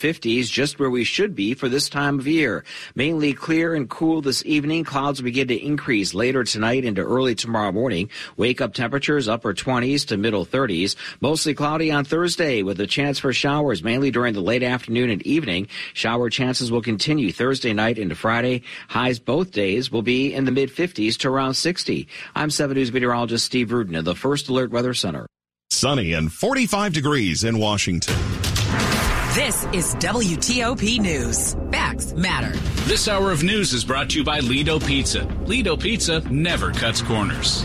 50s just where we should be for this time of year. Mainly clear and cool this evening. Clouds begin to increase later tonight into early tomorrow morning. Wake up temperatures upper 20s to middle 30s. Mostly cloudy on Thursday with a chance for showers mainly during the late afternoon and evening. Shower chances will continue Thursday night into Friday. Highs both days will be in the mid 50s to around 60. I'm 7 News meteorologist Steve Rudin of the First Alert Weather Center. Sunny and 45 degrees in Washington. This is WTOP News. Facts matter. This hour of news is brought to you by Lido Pizza. Lido Pizza never cuts corners.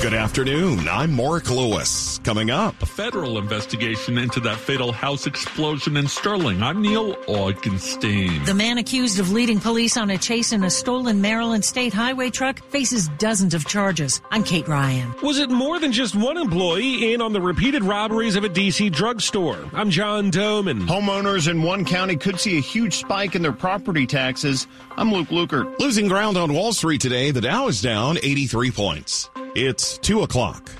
Good afternoon. I'm Mark Lewis. Coming up, a federal investigation into that fatal house explosion in Sterling. I'm Neil Augenstein. The man accused of leading police on a chase in a stolen Maryland state highway truck faces dozens of charges. I'm Kate Ryan. Was it more than just one employee in on the repeated robberies of a D.C. drugstore? I'm John Domen. Homeowners in one county could see a huge spike in their property taxes. I'm Luke Lukert. Losing ground on Wall Street today, the Dow is down 83 points. It's 2 o'clock.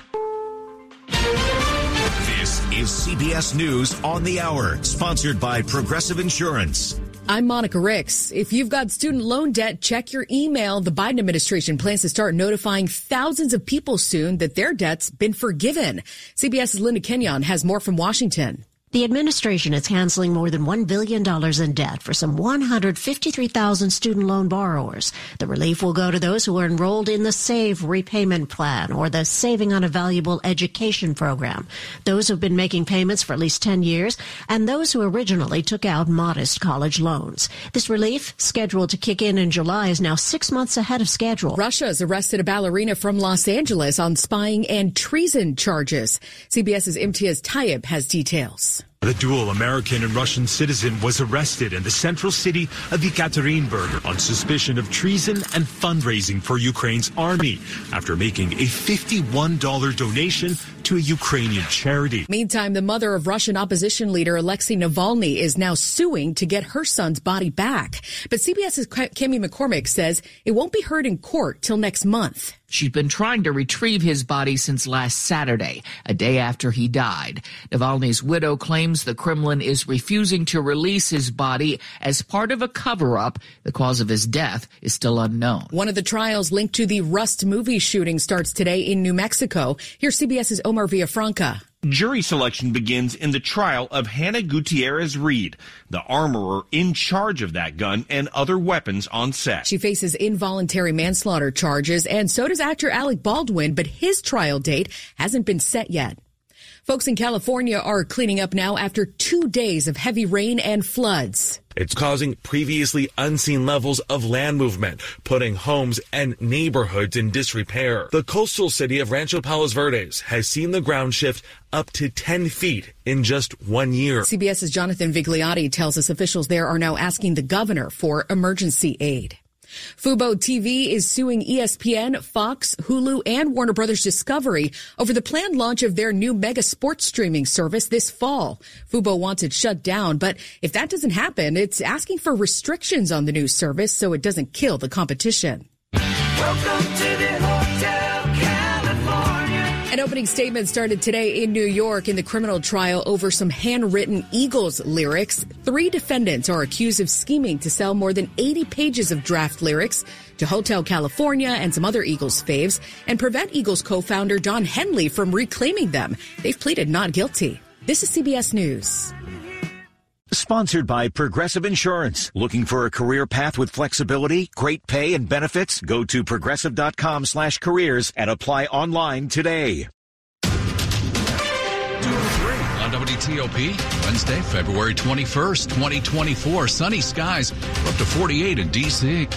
This is CBS News on the Hour, sponsored by Progressive Insurance. I'm Monica Ricks. If you've got student loan debt, check your email. The Biden administration plans to start notifying thousands of people soon that their debt's been forgiven. CBS's Linda Kenyon has more from Washington. The administration is canceling more than $1 billion in debt for some 153,000 student loan borrowers. The relief will go to those who are enrolled in the SAVE repayment plan or the Saving on a Valuable Education program, those who've been making payments for at least 10 years, and those who originally took out modest college loans. This relief, scheduled to kick in in July, is now six months ahead of schedule. Russia has arrested a ballerina from Los Angeles on spying and treason charges. CBS's Imtiaz Tyab has details. The dual American and Russian citizen was arrested in the central city of Ekaterinburg on suspicion of treason and fundraising for Ukraine's army after making a $51 donation to a Ukrainian charity. Meantime, the mother of Russian opposition leader Alexei Navalny is now suing to get her son's body back. But CBS's Cami McCormick says it won't be heard in court till next month. She's been trying to retrieve his body since last Saturday, a day after he died. Navalny's widow claims the Kremlin is refusing to release his body as part of a cover up. The cause of his death is still unknown. One of the trials linked to the Rust movie shooting starts today in New Mexico. Here's CBS's Omar Villafranca. Jury selection begins in the trial of Hannah Gutierrez Reed, the armorer in charge of that gun and other weapons on set. She faces involuntary manslaughter charges, and so does actor Alec Baldwin, but his trial date hasn't been set yet. Folks in California are cleaning up now after two days of heavy rain and floods. It's causing previously unseen levels of land movement, putting homes and neighborhoods in disrepair. The coastal city of Rancho Palos Verdes has seen the ground shift up to 10 feet in just one year. CBS's Jonathan Vigliotti tells us officials there are now asking the governor for emergency aid. Fubo TV is suing ESPN, Fox, Hulu, and Warner Brothers Discovery over the planned launch of their new mega sports streaming service this fall. Fubo wants it shut down, but if that doesn't happen, it's asking for restrictions on the new service so it doesn't kill the competition. Welcome to the an opening statement started today in New York in the criminal trial over some handwritten Eagles lyrics. Three defendants are accused of scheming to sell more than 80 pages of draft lyrics to Hotel California and some other Eagles faves and prevent Eagles co-founder Don Henley from reclaiming them. They've pleaded not guilty. This is CBS News. Sponsored by Progressive Insurance. Looking for a career path with flexibility, great pay, and benefits? Go to progressive.com slash careers and apply online today. on WTOP, Wednesday, February 21st, 2024. Sunny skies. Up to 48 in D.C.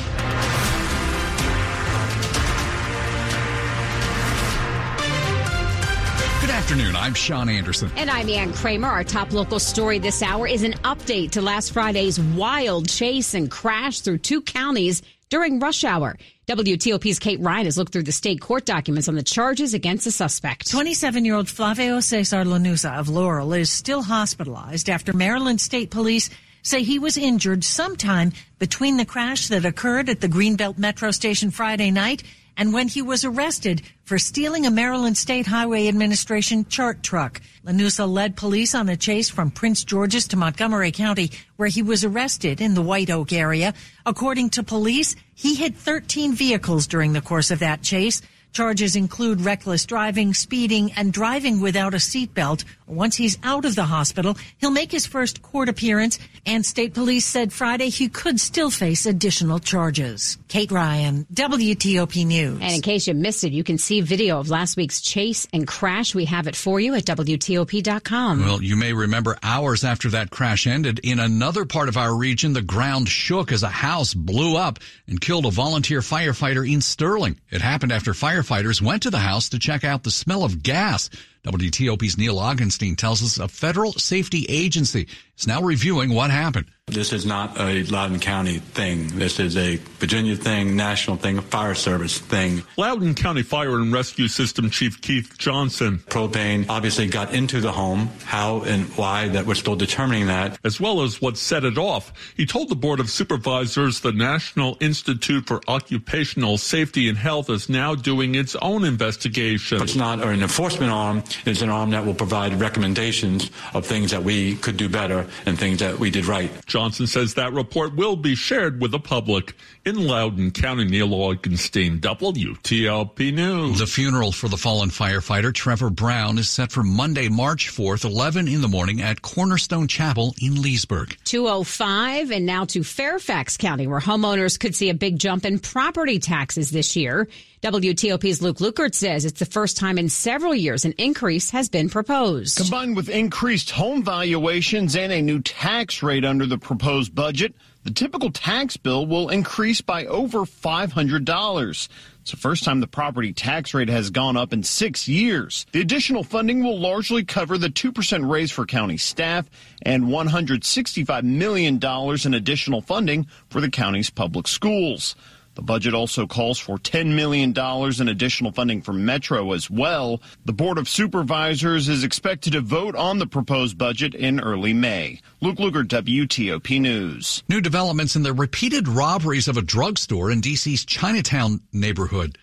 afternoon. I'm Sean Anderson. And I'm Ann Kramer. Our top local story this hour is an update to last Friday's wild chase and crash through two counties during rush hour. WTOP's Kate Ryan has looked through the state court documents on the charges against the suspect. 27 year old Flavio Cesar Lanusa of Laurel is still hospitalized after Maryland State Police say he was injured sometime between the crash that occurred at the Greenbelt Metro Station Friday night and when he was arrested for stealing a Maryland State Highway Administration chart truck. Lanusa led police on a chase from Prince George's to Montgomery County, where he was arrested in the White Oak area. According to police, he hit 13 vehicles during the course of that chase. Charges include reckless driving, speeding, and driving without a seatbelt. Once he's out of the hospital, he'll make his first court appearance, and state police said Friday he could still face additional charges. Kate Ryan, WTOP News. And in case you missed it, you can see video of last week's chase and crash. We have it for you at WTOP.com. Well, you may remember hours after that crash ended, in another part of our region, the ground shook as a house blew up and killed a volunteer firefighter in Sterling. It happened after firefighters went to the house to check out the smell of gas. WTOP's Neil Augenstein tells us a federal safety agency is now reviewing what happened. This is not a Loudoun County thing. This is a Virginia thing, national thing, a fire service thing. Loudoun County Fire and Rescue System Chief Keith Johnson. Propane obviously got into the home. How and why that we're still determining that. As well as what set it off. He told the Board of Supervisors the National Institute for Occupational Safety and Health is now doing its own investigation. It's not an enforcement arm. It's an arm that will provide recommendations of things that we could do better and things that we did right. Johnson says that report will be shared with the public. In Loudoun County, Neil Augenstein, WTOP News. The funeral for the fallen firefighter Trevor Brown is set for Monday, March 4th, 11 in the morning at Cornerstone Chapel in Leesburg. 205 and now to Fairfax County, where homeowners could see a big jump in property taxes this year. WTOP's Luke Lukert says it's the first time in several years an increase has been proposed. Combined with increased home valuations and a new tax rate under the proposed budget, the typical tax bill will increase by over $500. It's the first time the property tax rate has gone up in six years. The additional funding will largely cover the 2% raise for county staff and $165 million in additional funding for the county's public schools. The budget also calls for $10 million in additional funding for Metro as well. The Board of Supervisors is expected to vote on the proposed budget in early May. Luke Lukert, WTOP News. New developments in the repeated robberies of a drugstore in D.C.'s Chinatown neighborhood.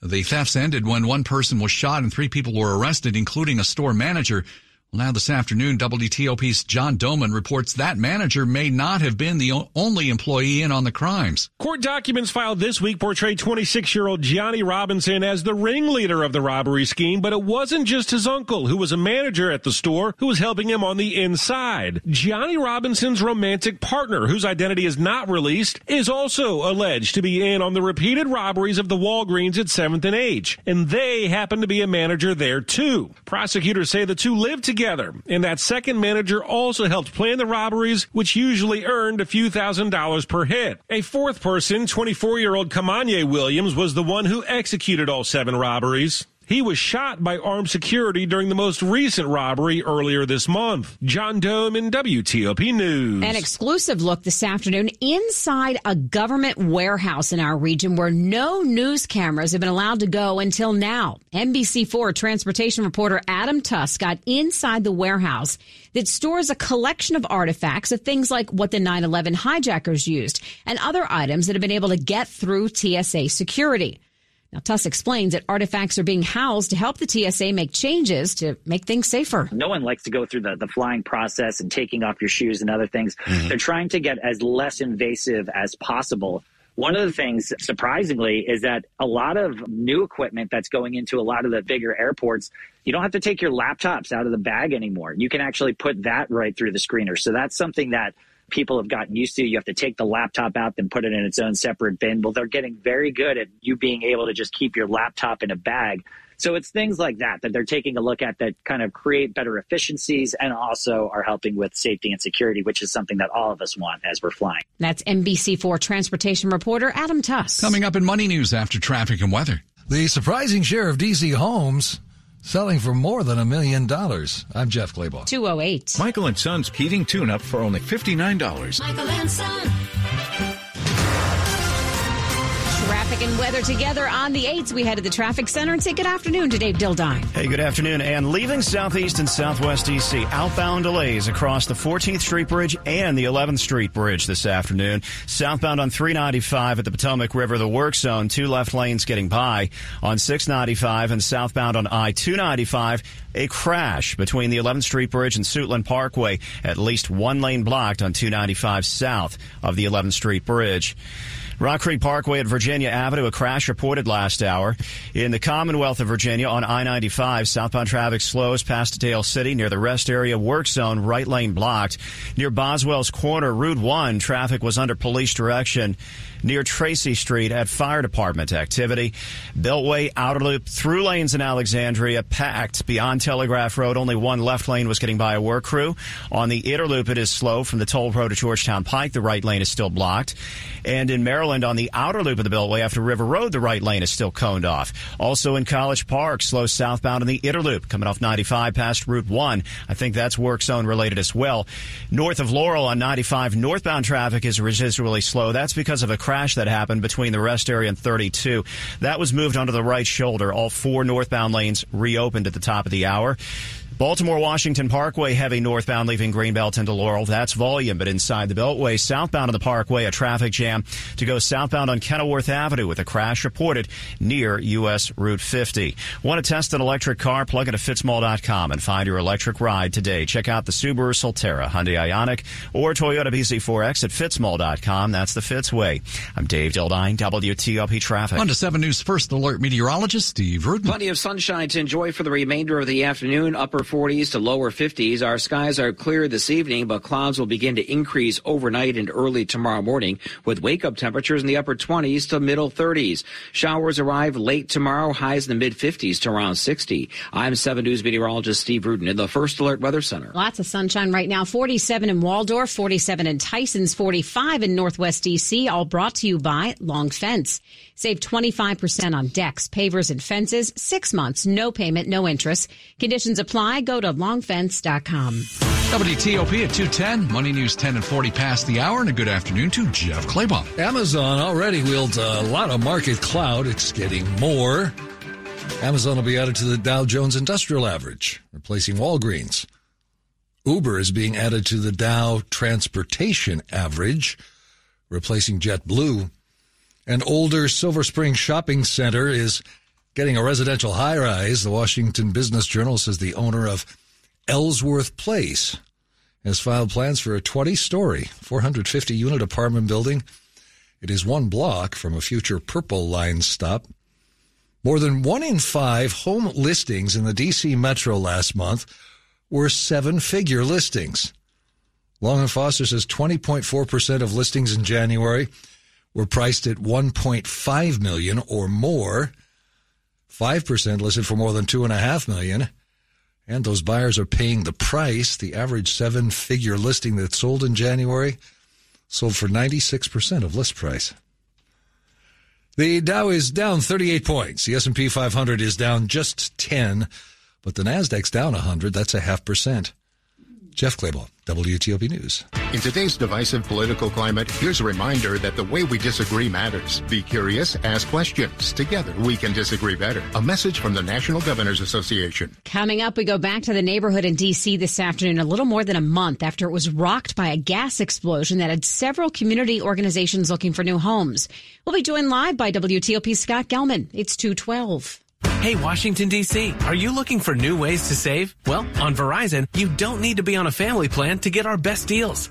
The thefts ended when one person was shot and three people were arrested, including a store manager. Now this afternoon, WTOP's John Domen reports that manager may not have been the only employee in on the crimes. Court documents filed this week portray 26-year-old Johnny Robinson as the ringleader of the robbery scheme, but it wasn't just his uncle, who was a manager at the store, who was helping him on the inside. Johnny Robinson's romantic partner, whose identity is not released, is also alleged to be in on the repeated robberies of the Walgreens at 7th and H, and they happen to be a manager there too. Prosecutors say the two lived together together. And that second manager also helped plan the robberies, which usually earned a few thousand dollars per hit. A fourth person, 24 year old Kamanye Williams, was the one who executed all seven robberies. He was shot by armed security during the most recent robbery earlier this month. John Domen WTOP News. An exclusive look this afternoon inside a government warehouse in our region where no news cameras have been allowed to go until now. NBC4 transportation reporter Adam Tuss got inside the warehouse that stores a collection of artifacts of things like what the 9-11 hijackers used and other items that have been able to get through TSA security. Now, Tuss explains that artifacts are being housed to help the TSA make changes to make things safer. No one likes to go through the, the flying process and taking off your shoes and other things. Mm-hmm. They're trying to get as less invasive as possible. One of the things, surprisingly, is that a lot of new equipment that's going into a lot of the bigger airports, you don't have to take your laptops out of the bag anymore. You can actually put that right through the screener. So that's something that people have gotten used to. You have to take the laptop out, then put it in its own separate bin. Well, they're getting very good at you being able to just keep your laptop in a bag. So it's things like that that they're taking a look at that kind of create better efficiencies and also are helping with safety and security, which is something that all of us want as we're flying. That's NBC4 transportation reporter Adam Tuss. Coming up in Money News after traffic and weather. The surprising share of DC homes selling for more than a million dollars. I'm Jeff Clabaugh. 208. Michael and Son's heating tune up for only $59. Michael and Son. Traffic and weather together on the 8th. We head to the traffic center and say good afternoon to Dave Dildine. Hey, good afternoon. And leaving southeast and southwest DC, outbound delays across the 14th Street Bridge and the 11th Street Bridge this afternoon. Southbound on 395 at the Potomac River, the work zone, two left lanes getting by. On 695 and southbound on I 295, a crash between the 11th Street Bridge and Suitland Parkway. At least one lane blocked on 295 south of the 11th Street Bridge. Rock Creek Parkway at Virginia Avenue, a crash reported last hour. In the Commonwealth of Virginia on I-95, southbound traffic slows past Dale City near the rest area work zone, right lane blocked. Near Boswell's Corner, Route 1, traffic was under police direction near Tracy Street at Fire Department activity. Beltway outer loop through lanes in Alexandria packed beyond Telegraph Road. Only one left lane was getting by a work crew. On the inner loop, it is slow from the toll road to Georgetown Pike. The right lane is still blocked. And in Maryland, on the outer loop of the Beltway after River Road, the right lane is still coned off. Also in College Park, slow southbound in the inner loop coming off 95 past Route 1. I think that's work zone related as well. North of Laurel on 95, northbound traffic is residually slow. That's because of a crash that happened between the rest area and 32. That was moved onto the right shoulder. All four northbound lanes reopened at the top of the hour. Baltimore Washington Parkway heavy northbound leaving Greenbelt into Laurel. That's volume, but inside the Beltway, southbound on the Parkway, a traffic jam to go southbound on Kenilworth Avenue with a crash reported near US Route 50. Want to test an electric car? Plug into fitzmall.com and find your electric ride today. Check out the Subaru Solterra, Hyundai Ioniq, or Toyota BZ4X at fitzmall.com. That's the Fitz way. I'm Dave Dildine, WTOP Traffic. On to 7 News First Alert meteorologist Steve Rudin. Plenty of sunshine to enjoy for the remainder of the afternoon. Upper 40s to lower 50s. Our skies are clear this evening, but clouds will begin to increase overnight and early tomorrow morning with wake up temperatures in the upper 20s to middle 30s. Showers arrive late tomorrow, highs in the mid 50s to around 60. I'm 7 News meteorologist Steve Rudin in the First Alert Weather Center. Lots of sunshine right now. 47 in Waldorf, 47 in Tysons, 45 in Northwest DC, all brought to you by Long Fence. Save 25% on decks, pavers, and fences. Six months, no payment, no interest. Conditions apply. Go to longfence.com. WTOP at 210. Money News 10 and 40 past the hour. And a good afternoon to Jeff Clabaugh. Amazon already wields a lot of market clout. It's getting more. Amazon will be added to the Dow Jones Industrial Average, replacing Walgreens. Uber is being added to the Dow Transportation Average, replacing JetBlue. An older Silver Spring shopping center is getting a residential high rise. The Washington Business Journal says the owner of Ellsworth Place has filed plans for a 20 story, 450 unit apartment building. It is one block from a future Purple Line stop. More than one in five home listings in the DC metro last month were seven figure listings. Long and Foster says 20.4% of listings in January were priced at 1.5 million or more. 5% listed for more than 2.5 million. And those buyers are paying the price. The average seven figure listing that sold in January sold for 96% of list price. The Dow is down 38 points. The S&P 500 is down just 10, but the Nasdaq's down 100. That's a half percent. Jeff Clabaugh, WTOP News. In today's divisive political climate, here's a reminder that the way we disagree matters. Be curious, ask questions. Together, we can disagree better. A message from the National Governors Association. Coming up, we go back to the neighborhood in D.C. this afternoon, a little more than a month after it was rocked by a gas explosion that had several community organizations looking for new homes. We'll be joined live by WTOP Scott Gelman. It's 212. Hey, Washington, D.C., are you looking for new ways to save? Well, on Verizon, you don't need to be on a family plan to get our best deals.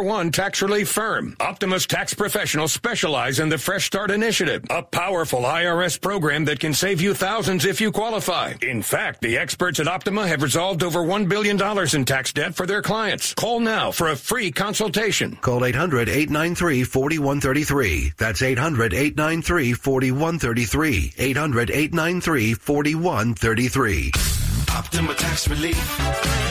one tax relief firm. Optima's tax professionals specialize in the Fresh Start Initiative, a powerful IRS program that can save you thousands if you qualify. In fact, the experts at Optima have resolved over $1 billion in tax debt for their clients. Call now for a free consultation. Call 800 893 4133. That's 800 893 4133. 800 893 4133. Optima Tax Relief.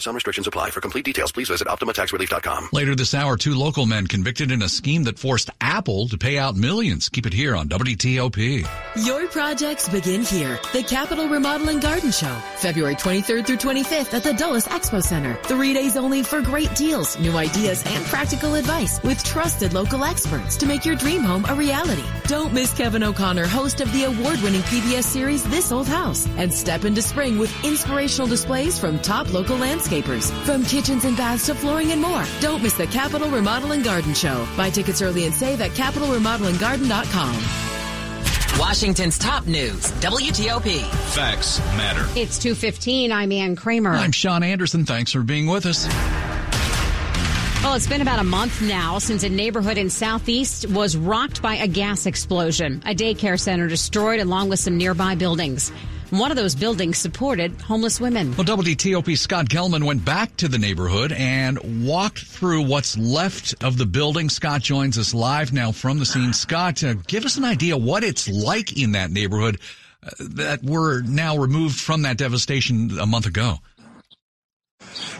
Some restrictions apply. For complete details, please visit OptimaTaxRelief.com. Later this hour, two local men convicted in a scheme that forced Apple to pay out millions. Keep it here on WTOP. Your projects begin here. The Capital Remodeling Garden Show, February 23rd through 25th at the Dulles Expo Center. Three days only for great deals, new ideas, and practical advice with trusted local experts to make your dream home a reality. Don't miss Kevin O'Connor, host of the award-winning PBS series This Old House, and step into spring with inspirational displays from top local landscapes landscapers. From kitchens and baths to flooring and more. Don't miss the Capital Remodeling Garden Show. Buy tickets early and save at CapitalRemodelingGarden.com. Washington's top news, WTOP. Facts matter. It's 215. I'm Ann Kramer. I'm Sean Anderson. Thanks for being with us. Well, it's been about a month now since a neighborhood in Southeast was rocked by a gas explosion. A daycare center destroyed along with some nearby buildings. One of those buildings supported homeless women. Well, WTOP Scott Gelman went back to the neighborhood and walked through what's left of the building. Scott joins us live now from the scene. Scott, uh, give us an idea what it's like in that neighborhood uh, that were now removed from that devastation a month ago.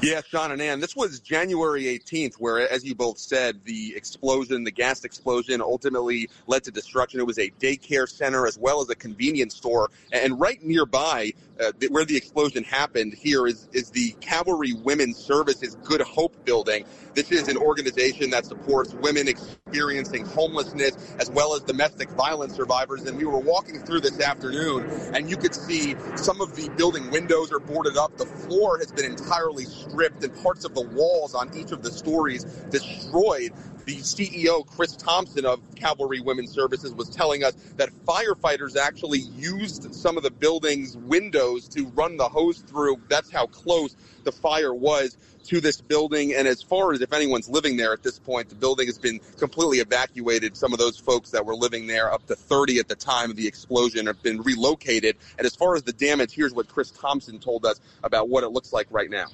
Yeah, Sean and Ann, this was January 18th, where, as you both said, the explosion, the gas explosion, ultimately led to destruction. It was a daycare center as well as a convenience store. And right nearby, uh, where the explosion happened here is, is the Calvary Women's Services Good Hope building. This is an organization that supports women experiencing homelessness as well as domestic violence survivors. And we were walking through this afternoon, and you could see some of the building windows are boarded up. The floor has been entirely stripped, and parts of the walls on each of the stories destroyed the CEO, Chris Thompson of Calvary Women's Services, was telling us that firefighters actually used some of the building's windows to run the hose through. That's how close the fire was to this building. And as far as if anyone's living there at this point, the building has been completely evacuated. Some of those folks that were living there, up to 30 at the time of the explosion, have been relocated. And as far as the damage, here's what Chris Thompson told us about what it looks like right now.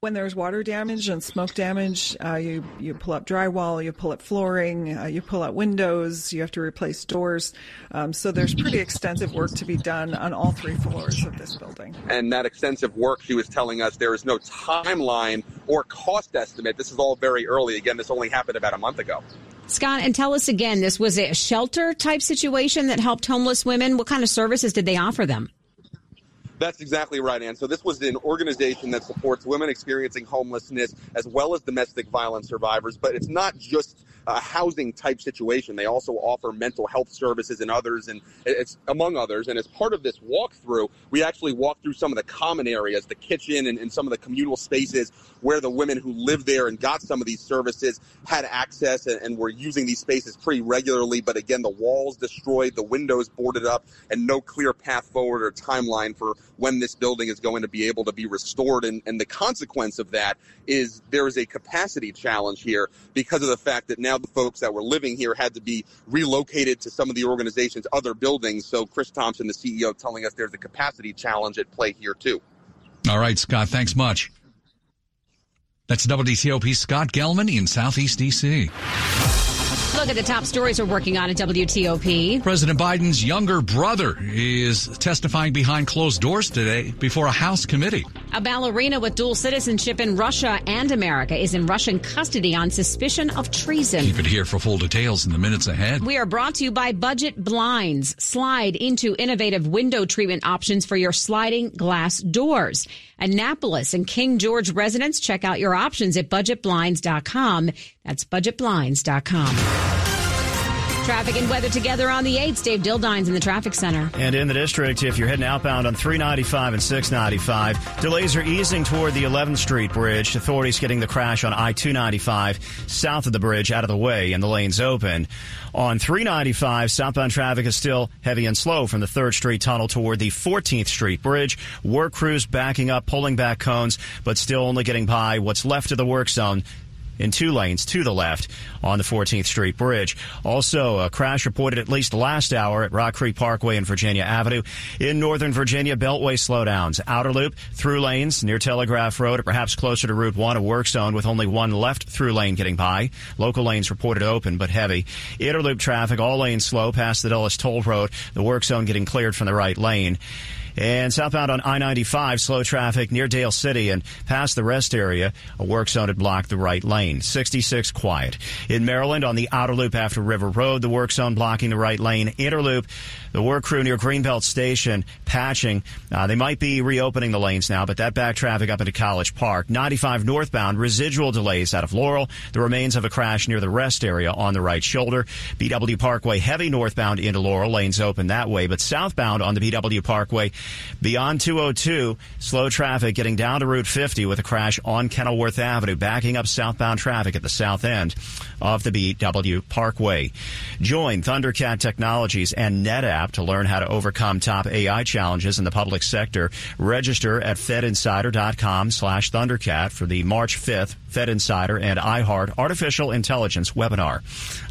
When there's water damage and smoke damage, uh, you you pull up drywall, you pull up flooring, uh, you pull out windows, you have to replace doors. Um, so there's pretty extensive work to be done on all three floors of this building. And that extensive work, she was telling us, there is no timeline or cost estimate. This is all very early. Again, this only happened about a month ago. Scott, and tell us again, this was a shelter type situation that helped homeless women. What kind of services did they offer them? That's exactly right, Ann. So this was an organization that supports women experiencing homelessness as well as domestic violence survivors. But it's not just a housing type situation. They also offer mental health services and others, and it's among others. And as part of this walkthrough, we actually walked through some of the common areas, the kitchen and, and some of the communal spaces where the women who lived there and got some of these services had access and, and were using these spaces pretty regularly. But again, the walls destroyed, the windows boarded up, and no clear path forward or timeline for when this building is going to be able to be restored. And, and the consequence of that is there is a capacity challenge here because of the fact that now the folks that were living here had to be relocated to some of the organization's other buildings. So Chris Thompson, the CEO, telling us there's a capacity challenge at play here too. All right, Scott, thanks much. That's WTOP Scott Gelman in Southeast DC. Look at the top stories we're working on at WTOP. President Biden's younger brother is testifying behind closed doors today before a House committee. A ballerina with dual citizenship in Russia and America is in Russian custody on suspicion of treason. Keep it here for full details in the minutes ahead. We are brought to you by Budget Blinds. Slide into innovative window treatment options for your sliding glass doors. Annapolis and King George residents, check out your options at budgetblinds.com. That's budgetblinds.com. Traffic and weather together on the 8th. Dave Dildines in the traffic center. And in the district, if you're heading outbound on 395 and 695, delays are easing toward the 11th Street Bridge. Authorities getting the crash on I 295 south of the bridge out of the way and the lanes open. On 395, southbound traffic is still heavy and slow from the 3rd Street tunnel toward the 14th Street Bridge. Work crews backing up, pulling back cones, but still only getting by what's left of the work zone in two lanes to the left on the 14th Street Bridge. Also, a crash reported at least last hour at Rock Creek Parkway and Virginia Avenue. In Northern Virginia, Beltway slowdowns. Outer loop, through lanes near Telegraph Road or perhaps closer to Route 1, a work zone with only one left through lane getting by. Local lanes reported open but heavy. Inner loop traffic, all lanes slow past the Dulles Toll Road. The work zone getting cleared from the right lane. And southbound on I-95, slow traffic near Dale City and past the rest area. A work zone had blocked the right lane. 66 quiet. In Maryland, on the outer loop after River Road, the work zone blocking the right lane. Interloop, the work crew near Greenbelt Station patching. Uh, they might be reopening the lanes now, but that back traffic up into College Park. 95 northbound, residual delays out of Laurel. The remains of a crash near the rest area on the right shoulder. BW Parkway heavy northbound into Laurel. Lanes open that way, but southbound on the BW Parkway Beyond 202, slow traffic getting down to Route 50 with a crash on Kenilworth Avenue, backing up southbound traffic at the south end of the BW Parkway. Join Thundercat Technologies and NetApp to learn how to overcome top AI challenges in the public sector. Register at fedinsider.com slash Thundercat for the March 5th Fed Insider and iHeart Artificial Intelligence webinar.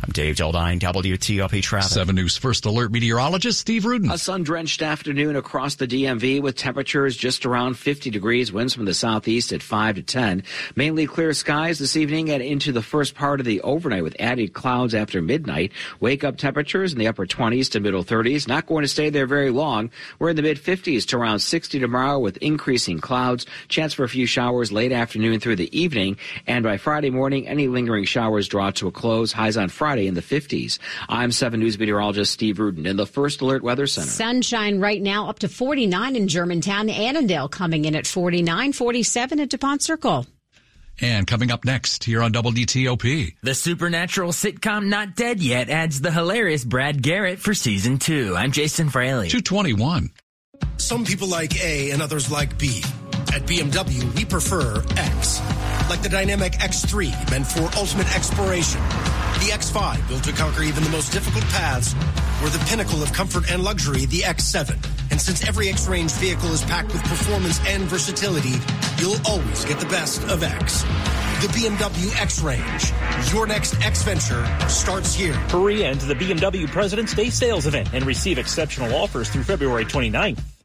I'm Dave Dildine, WTOP Traffic. 7 News First Alert meteorologist Steve Rudin. A sun-drenched afternoon across the DMV with temperatures just around 50 degrees, winds from the southeast at 5 to 10. Mainly clear skies this evening and into the first part of the overnight with added clouds after midnight. Wake up temperatures in the upper 20s to middle 30s. Not going to stay there very long. We're in the mid 50s to around 60 tomorrow with increasing clouds. Chance for a few showers late afternoon through the evening. And by Friday morning, any lingering showers draw to a close. Highs on Friday in the 50s. I'm 7 News meteorologist Steve Rudin in the First Alert Weather Center. Sunshine right now up to 49 in Germantown. Annandale coming in at 49, 47 at DuPont Circle. And coming up next here on WTOP. The supernatural sitcom Not Dead Yet adds the hilarious Brad Garrett for season two. I'm Jason Fraley. 221. Some people like A and others like B. At BMW, we prefer X. Like the dynamic X3, meant for ultimate exploration. The X5, built to conquer even the most difficult paths. Or the pinnacle of comfort and luxury, the X7. And since every X range vehicle is packed with performance and versatility, you'll always get the best of X. The BMW X Range. Your next X venture starts here. Hurry into the BMW President's Day sales event and receive exceptional offers through February 29th.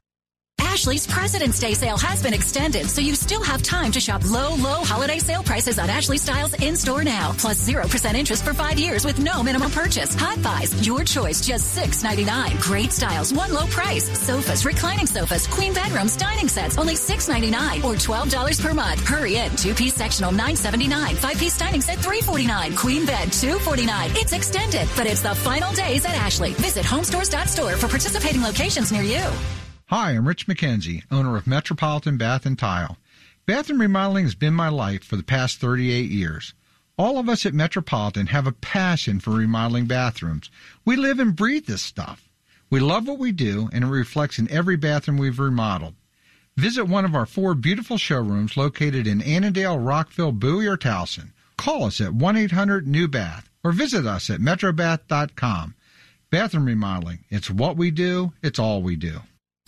Ashley's President's Day sale has been extended, so you still have time to shop low, low holiday sale prices on Ashley Styles in store now. Plus 0% interest for five years with no minimum purchase. Hot buys, your choice, just $6.99. Great styles, one low price. Sofas, reclining sofas, queen bedrooms, dining sets, only $6.99 or $12 per month. Hurry in. Two piece sectional $9.79. Five piece dining set $3.49. Queen bed $2.49. It's extended, but it's the final days at Ashley. Visit homestores.store for participating locations near you. Hi, I'm Rich McKenzie, owner of Metropolitan Bath and Tile. Bathroom remodeling has been my life for the past 38 years. All of us at Metropolitan have a passion for remodeling bathrooms. We live and breathe this stuff. We love what we do, and it reflects in every bathroom we've remodeled. Visit one of our four beautiful showrooms located in Annandale, Rockville, Bowie, or Towson. Call us at 1-800-NEW-BATH or visit us at metrobath.com. Bathroom remodeling. It's what we do. It's all we do.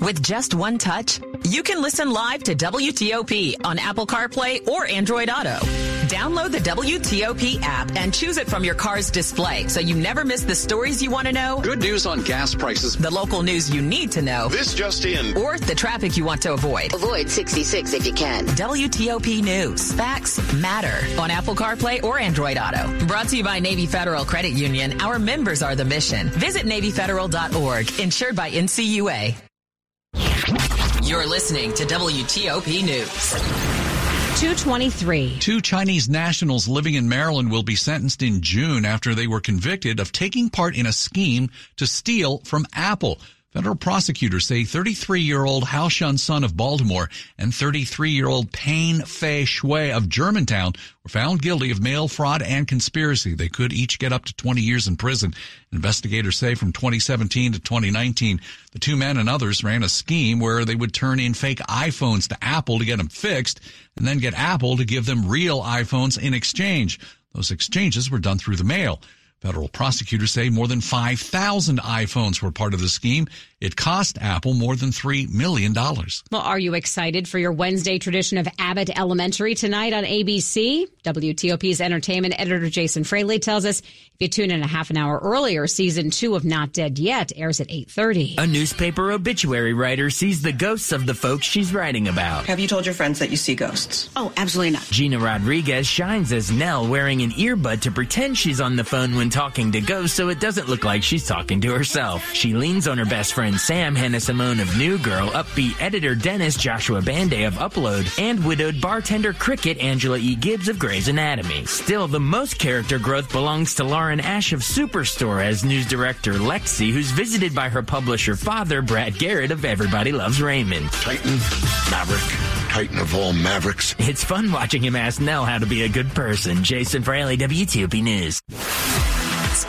With just one touch, you can listen live to WTOP on Apple CarPlay or Android Auto. Download the WTOP app and choose it from your car's display so you never miss the stories you want to know. Good news on gas prices. The local news you need to know. This just in. Or the traffic you want to avoid. Avoid 66 if you can. WTOP News. Facts matter on Apple CarPlay or Android Auto. Brought to you by Navy Federal Credit Union. Our members are the mission. Visit NavyFederal.org. Insured by NCUA. You're listening to WTOP News. 223. Two Chinese nationals living in Maryland will be sentenced in June after they were convicted of taking part in a scheme to steal from Apple. Federal prosecutors say 33-year-old Haotian Sun of Baltimore and 33-year-old Pengfei Xue of Germantown were found guilty of mail fraud and conspiracy. They could each get up to 20 years in prison. Investigators say from 2017 to 2019, the two men and others ran a scheme where they would turn in fake iPhones to Apple to get them fixed and then get Apple to give them real iPhones in exchange. Those exchanges were done through the mail. Federal prosecutors say more than 5,000 iPhones were part of the scheme. It cost Apple more than $3 million. Well, are you excited for your Wednesday tradition of Abbott Elementary tonight on ABC? WTOP's entertainment editor Jason Fraley tells us if you tune in a half an hour earlier, season two of Not Dead Yet airs at 8.30. A newspaper obituary writer sees the ghosts of the folks she's writing about. Have you told your friends that you see ghosts? Oh, absolutely not. Gina Rodriguez shines as Nell wearing an earbud to pretend she's on the phone when talking to ghosts so it doesn't look like she's talking to herself. She leans on her best friend Sam, Hannah Simone of New Girl, upbeat editor Dennis, Joshua Banday of Upload, and widowed bartender Cricket Angela E. Gibbs of Grey's Anatomy. Still, the most character growth belongs to Lauren Ash of Superstore as news director Lexi, who's visited by her publisher father, Brad Garrett of Everybody Loves Raymond. Titan, Maverick, Titan of all Mavericks. It's fun watching him ask Nell how to be a good person. Jason Fraley, WTOP News.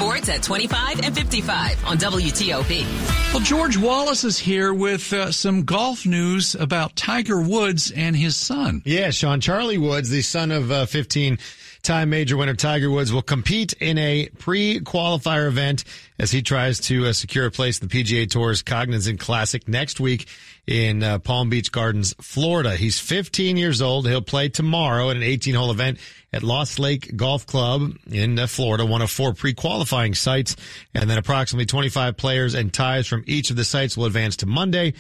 Sports at 25 and 55 on WTOP. Well, George Wallace is here with uh, some golf news about Tiger Woods and his son. Yeah, Sean. Charlie Woods, the son of uh, 15 time major winner Tiger Woods, will compete in a pre qualifier event as he tries to uh, secure a place in the PGA Tour's Cognizant Classic next week in uh, Palm Beach Gardens, Florida. He's 15 years old. He'll play tomorrow at an 18 hole event at Lost Lake Golf Club in uh, Florida, one of four pre-qualifying sites. And then approximately 25 players and ties from each of the sites will advance to Monday.